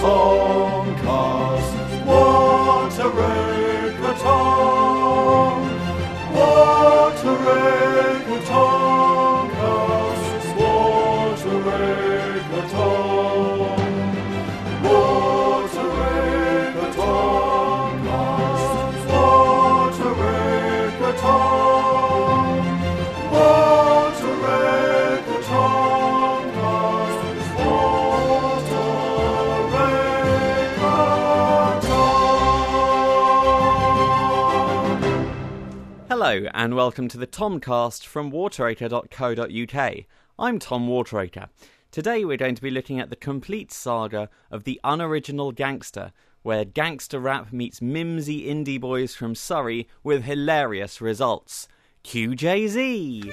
Tomcast. Hello, and welcome to the Tomcast from wateracre.co.uk. I'm Tom Wateracre. Today we're going to be looking at the complete saga of the unoriginal gangster, where gangster rap meets mimsy indie boys from Surrey with hilarious results. QJZ!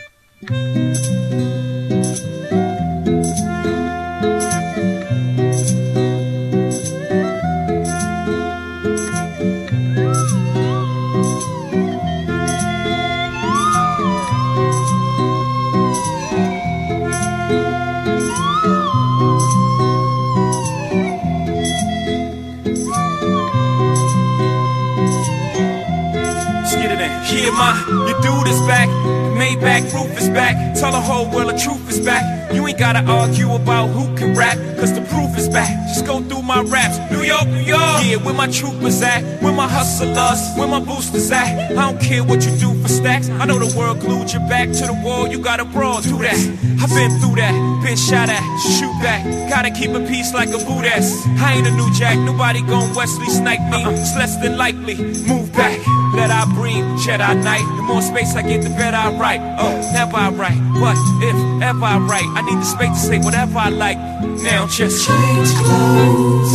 Gotta argue about who can rap, cause the proof is back. Just go through my raps. New York, New York. Yeah, where my troopers at? Where my hustlers? Where my boosters at? I don't care what you do for stacks. I know the world glued your back to the wall. You gotta brawl through that. I've been through that. Been shot at. Shoot back. Gotta keep a peace like a Buddhist. I ain't a new jack. Nobody gon' Wesley snipe me. It's less than likely. Move back. Let I breathe, shed I night. The more space I get, the better I write. Oh, never I write. But if ever I write, I need the space to say whatever I like. Now just change clothes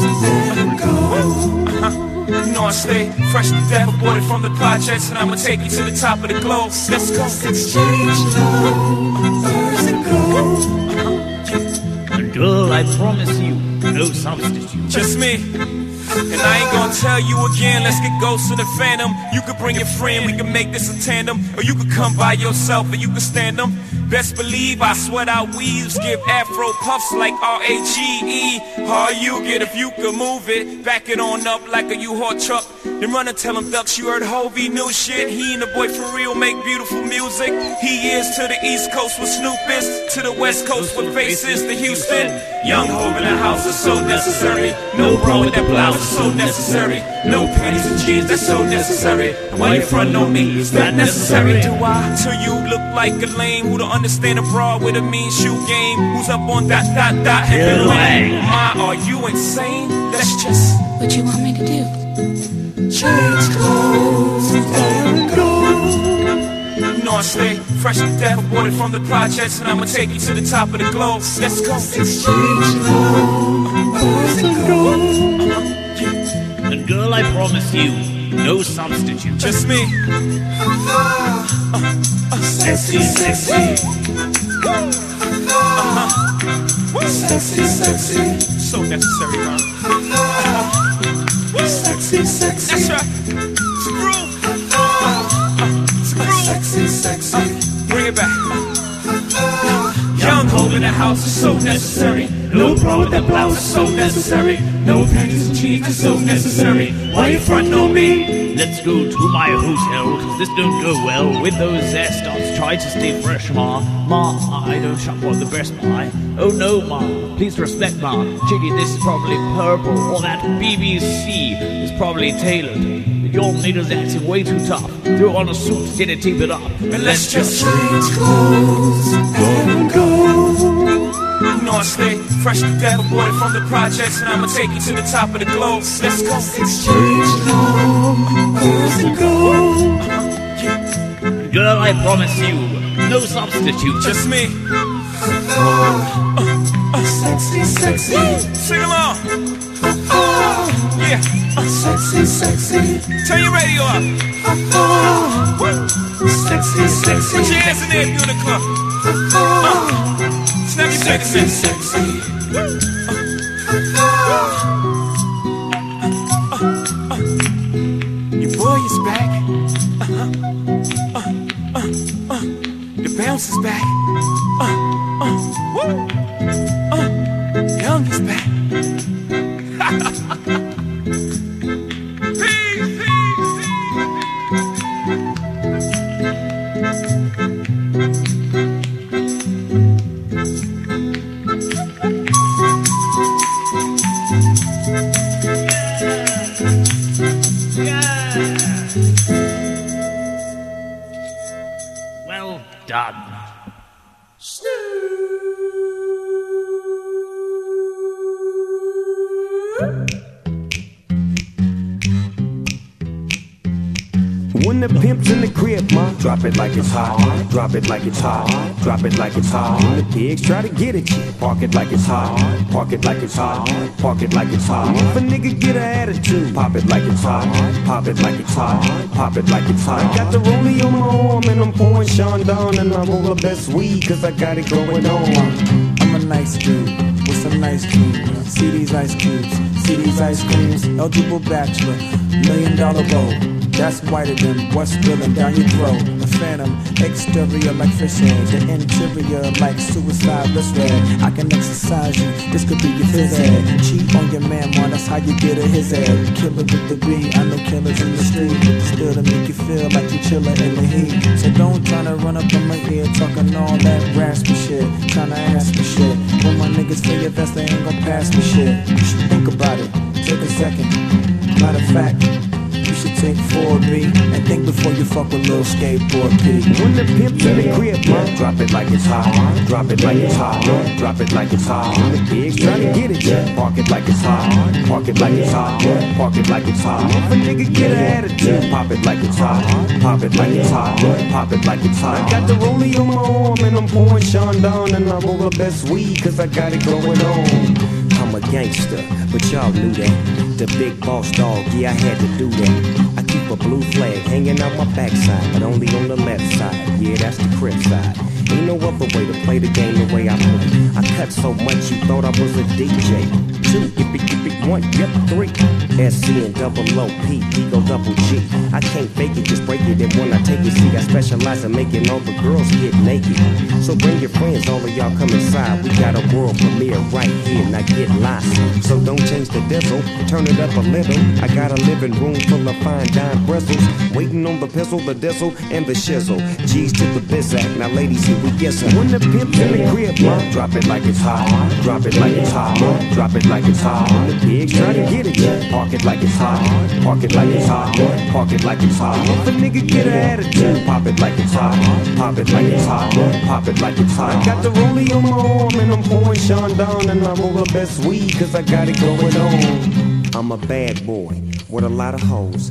and go. Uh-huh. You know I stay fresh to death, aborted from the projects, and I'ma take you to the top of the globe. Let's go. Exchange clothes and go. And girl, I promise you, no substitute. Just me. And I ain't gonna tell you again, let's get ghosts in the phantom. You could bring your friend, we can make this a tandem. Or you could come by yourself and you can stand them. Best believe I sweat out weaves, give afro puffs like R-A-G-E. How you get if you can move it, back it on up like a U-Haul truck. Then run and tell them ducks you heard Hovey new shit. He and the boy for real make beautiful music. He is to the east coast with Snoop is, to the west coast with faces to Houston. Young Hov in the house is so necessary. No bra with that blouse is so necessary. No panties and jeans, that's so necessary. Why you front on me? Is that necessary? Do I? Till you look like a lame who don't understand a broad with a mean shoe game. Who's up on that dot dot and Bill been Lang. lame? My, are you insane? That's just What you want me to do? change clothes and go. You know I stay fresh to death, aborted from the projects, and I'ma take you to the top of the globe. Let's go. Exchange clothes and go. And girl, I promise you, no substitute. Just me. Sexy, sexy. Sexy, sexy. So necessary, man. Sexy, sexy. That's right. It's a groove. It's. Sexy, sexy. Bring it back. Young Hov in the house is so necessary. No bra with that blouse is so necessary. No panties and jeans is so necessary. Why you frontin' on me? Let's go to my hotel, cause this don't go well with those zestons. Try to stay fresh, ma. Ma, I don't shop on the best, pie. Oh no, ma. Please respect, ma. Chiggy, this is probably purple, or that BBC is probably tailored. Your needle's acting way too tough. Throw on a suit, get it tapered up. And let's just Change clothes. You know I stay fresh to death, aborted from the projects, and I'ma take you to the top of the globe. Let's go. Exchange clothes and go. Girl, I promise you, no substitute. Just me. Sexy, sexy. Sing along. Yeah. Sexy, sexy. Turn your radio up. Woo. Sexy, sexy. Put your hands in there if you're in the club. Uh. Snap your fingers, Sexy, man. sexy. Your boy is back. Uh, uh, uh. The bounce is back. Uh, uh. Uh, Young is back. The pimp's in the crib, ma, drop it like it's hot. Drop it like it's hot. Drop it like it's hot. The pigs try to get at you, park it like it's hot. Park it like it's hot. Park it like it's hot. If a nigga get an attitude, pop it like it's hot. Pop it like it's hot. Pop it like it's hot. I got the rollie on my arm and I'm pouring Chandon and I roll the best weed cause I got it going on. I'm a nice dude with some nice dreams. See these ice cubes, see these ice creams. Eligible bachelor, million dollar bowl. That's whiter than what's spilling down your throat. The phantom, exterior like fish eggs, the interior like suicide wrist red. I can exercise you, this could be your phys ed. Cheat on your man, man, that's how you get a his head. Killer with the beat, I know killers in the street. Still to make you feel like you chillin' in the heat. So don't try to run up in my ear talking all that raspy shit. Tryna ask me shit. When my niggas feel your vest, they ain't gon' pass me shit. You should think about it, take a second. Matter of fact, should take 4B and think before you fuck with little skateboard P. When the pimp's in the crib, ma, drop it like it's hot. Drop it like it's hot. Drop it like it's hot. When the pigs try to get at you, park it like it's hot. Park it like it's hot. Park it like it's hot. If a nigga get an attitude, pop it like it's hot. Pop it like it's hot. Pop it like it's hot. I got the rollie on my arm and I'm pouring Chandon and I roll the best weed cause I got it going on. I'm a gangster, but y'all knew that. The big boss dog, yeah, I had to do that. I keep a blue flag hanging out my backside, but only on the left side. Yeah, that's the crib side. Ain't no other way to play the game the way I play. I cut so much you thought I was a DJ. Two, yippee, yippee, one, yep, three. SC and double O, P, D go double G. I can't fake it, just break it. And when I take it, see, I specialize in making all the girls get naked. So bring your friends, all of y'all come inside. We got a world premiere right here, now get lost. So don't change the diesel, turn it up a little. I got a living room full of fine dime bristles. Waiting on the pistol, the diesel, and the shizzle. G's to the biz act, now ladies, we get some. When the pimp's in the crib, ma, drop it like it's hot. Drop it like it's hot. Drop it like it's hot. When the pigs try to get it, park it like it's hot. Park it like it's hot. Park it like it's hot. If a nigga get an attitude, pop it like it's hot. Pop it like it's hot. Pop it like it's hot. I got the rollie on my arm and I'm pouring Chandon and I roll the best weed cause I got it going on. I'm a bad boy with a lot of hoes.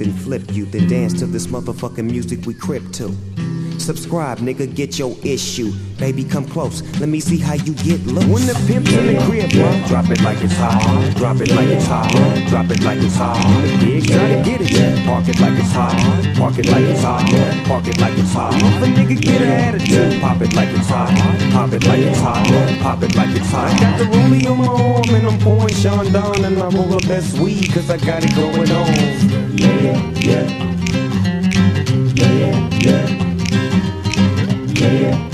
then flip you, then dance to this motherfucking music we crip to. Subscribe, nigga, get your issue. Baby, come close, let me see how you get loose. When the pimp's in the crib, bro, drop it like it's hot. Drop it like it's hot. Drop it like it's hot. When the try to get it, yeah, park it like it's hot. Park it like it's hot. Park it like it's hot. If a nigga get an attitude, pop it like it's hot. Pop it like it's hot. Pop it like it's hot. I got the rollie on my arm and I'm pouring Chandon and I roll the best weed cause I got it going on. Yeah, yeah. Yeah, Yeah,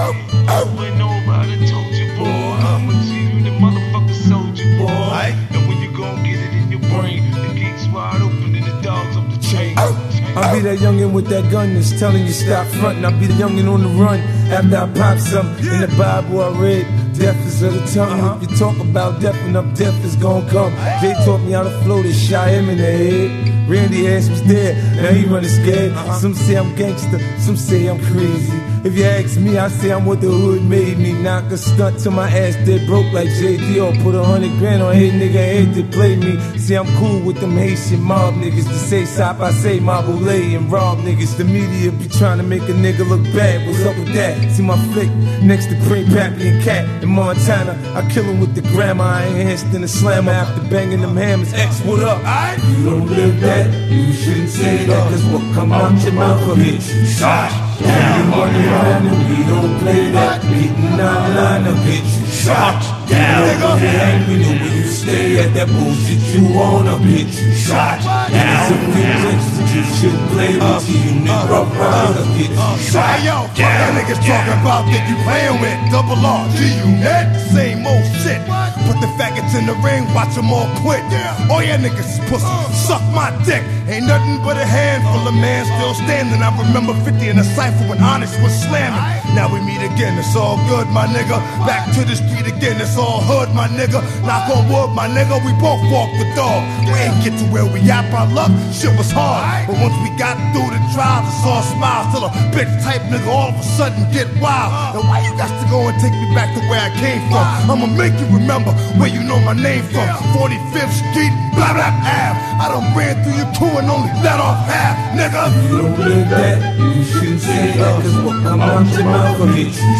When nobody told you, boy, I'm a G, the motherfucker soldier, boy. And when you gon' get it in your brain, the gates wide open and the dogs up the chain. I'll be that youngin' with that gun that's telling you stop frontin'. I'll be the youngin' on the run after I pop something. In the Bible I read, death is of the tongue. Uh-huh. If you talk about death enough, death is gon' come. They taught me how to flow, they shot him in the head. Randy Ash was there, now he running scared. Uh-huh. Some say I'm gangster, some say I'm crazy. If you ask me, I say I'm what the hood made me. Knock a stunt till my ass dead broke like JD or put a hundred grand on hit nigga head to play me. See, I'm cool with them Haitian mob niggas. To say stop, I say Mabule and rob niggas. The media be trying to make a nigga look bad. What's up with that? See my flick next to Cream Pappy and Cat in Montana. I kill him with the grandma. I enhanced in the slammer after banging them hammers. X, what up? I You don't live that, you shouldn't say that. Cause what come out your mouth will get you shot. Down, around and we don't play that. Getting online will get you shot. Down, nigga. You angry, know where you stay at that bullshit you wanna get you shot. Down, some things you should play with you, nigga. Rough riders will get you shot. Hey yo, fuck that niggas talking about that you playing with double R, G unit, same old shit. Put the faggots in the ring, watch them all quit. All yeah niggas pussy, suck my dick. Ain't nothing but a handful of man still standing. I remember 50 in a cipher when Onyx was slamming. Now we meet again, it's all good, my nigga. Back to the street again, it's all hood, my nigga. Knock on wood, my nigga, we both walk the dog. We ain't get to where we at by luck, shit was hard. But once we got through the trials, it's all smiles. Till a bitch type nigga all of a sudden get wild. Now why you got to go and take me back to where I came from? I'ma make you remember where you know my name from. 45th Street, blah blah Ave. I done ran through your crew and only let off half, nigga. You don't live that, you shouldn't say that. Cause what come out your mouth will get you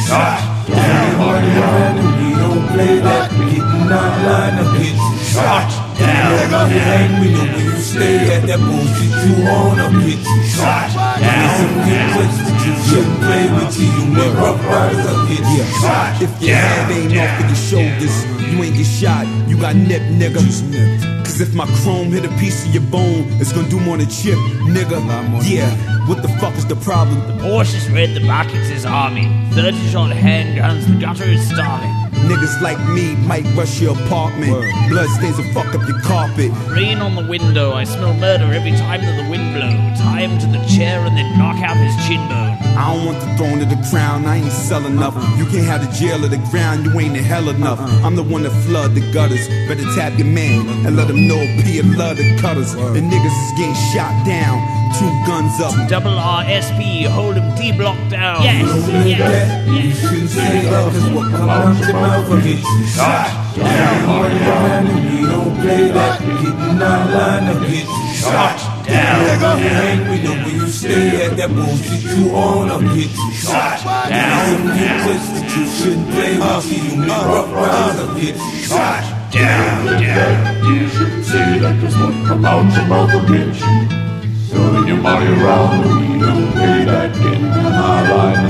around and we don't play that. Online will get you shot. Down, nigga. You angry, know where you stay at that bullshit you wanna get you shot. Down, some place that you shouldn't play with you. You make rough riders will get shot. If your head ain't off of your shoulders, you ain't get shot. You got nip, nigga. Cause if my chrome hit a piece of your bone, it's gonna do more than chip, nigga. Yeah, what the fuck is the problem? The Porsche is red, the buckets is army. 30 shot handguns, the gutter is starving. Niggas like me might rush your apartment. Blood stains will fuck up your carpet. Rain on the window, I smell murder every time that the wind blows. Tie him to the chair and then knock out his chin bone. I don't want the throne or the crown, I ain't selling enough. Uh-uh. You can't have the jail or the ground, you ain't in hell enough. Uh-uh. I'm the one that flood the gutters. Better tap your man and let him know P love the cutters. The niggas is getting shot down, two guns up. Double RSP, hold him D block down. Yes, don't live that, you shouldn't say that. Cause what come out your mouth will get you shot. Down, money around and we don't play that. Getting online will get you shot. Down, nigga. You angry, know where you stay at that bullshit you wanna get you shot. Down, place that you shouldn't play with you. You make rough riders will get you shot. Down, down. You shouldn't say that cause what come out your mouth will get you. Throwing your money around, we don't pay that. On our line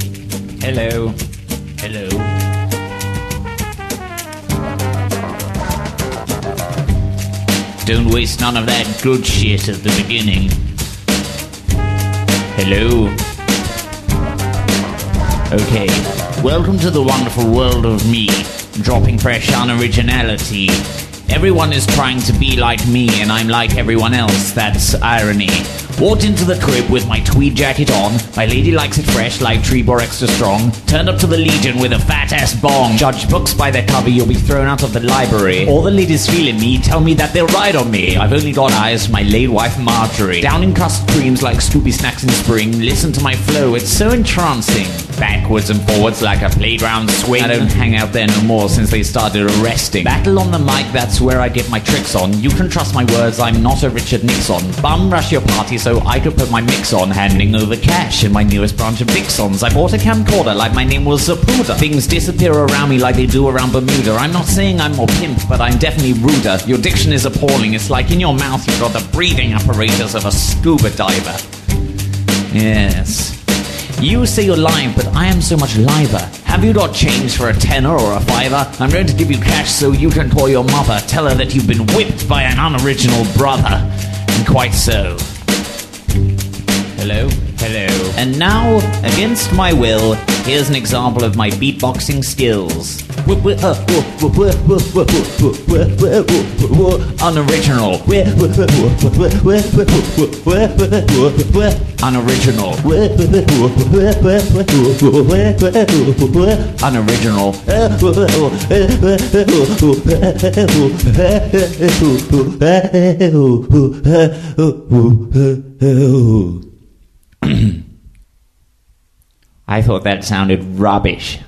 Don't waste none of that good shit at the beginning. Hello. Okay. Welcome to the wonderful world of me, dropping fresh unoriginality. Everyone is trying to be like me, and I'm like everyone else. That's irony. Walked into the crib with my tweed jacket on. My lady likes it fresh, like Trebor extra strong. Turned up to the Legion with a fat ass bong. Judge books by their cover, you'll be thrown out of the library. All the ladies feeling me tell me that they'll ride on me. I've only got eyes for my late wife Marjorie. Down in custard creams like Scooby snacks in spring. Listen to my flow, it's so entrancing. Backwards and forwards like a playground swing. I don't hang out there no more since they started arresting. Battle on the mic, that's where I get my tricks on. You can trust my words, I'm not a Richard Nixon. Bum rush your party so I could put my mix on. Handing over cash in my newest branch of Dixons. I bought a camcorder like my name was Zapruder. Things disappear around me like they do around Bermuda. I'm not saying I'm more pimp, but I'm definitely ruder. Your diction is appalling. It's like in your mouth you've got the breathing apparatus of a scuba diver. Yes. You say you're live, but I am so much liver. Have you got change for a tenner or a fiver? I'm going to give you cash so you can call your mother. Tell her that you've been whipped by an unoriginal brother. And quite so. Hello? Hello. And now, against my will, here's an example of my beatboxing skills. Unoriginal. Unoriginal. Unoriginal. Unoriginal. I thought that sounded rubbish.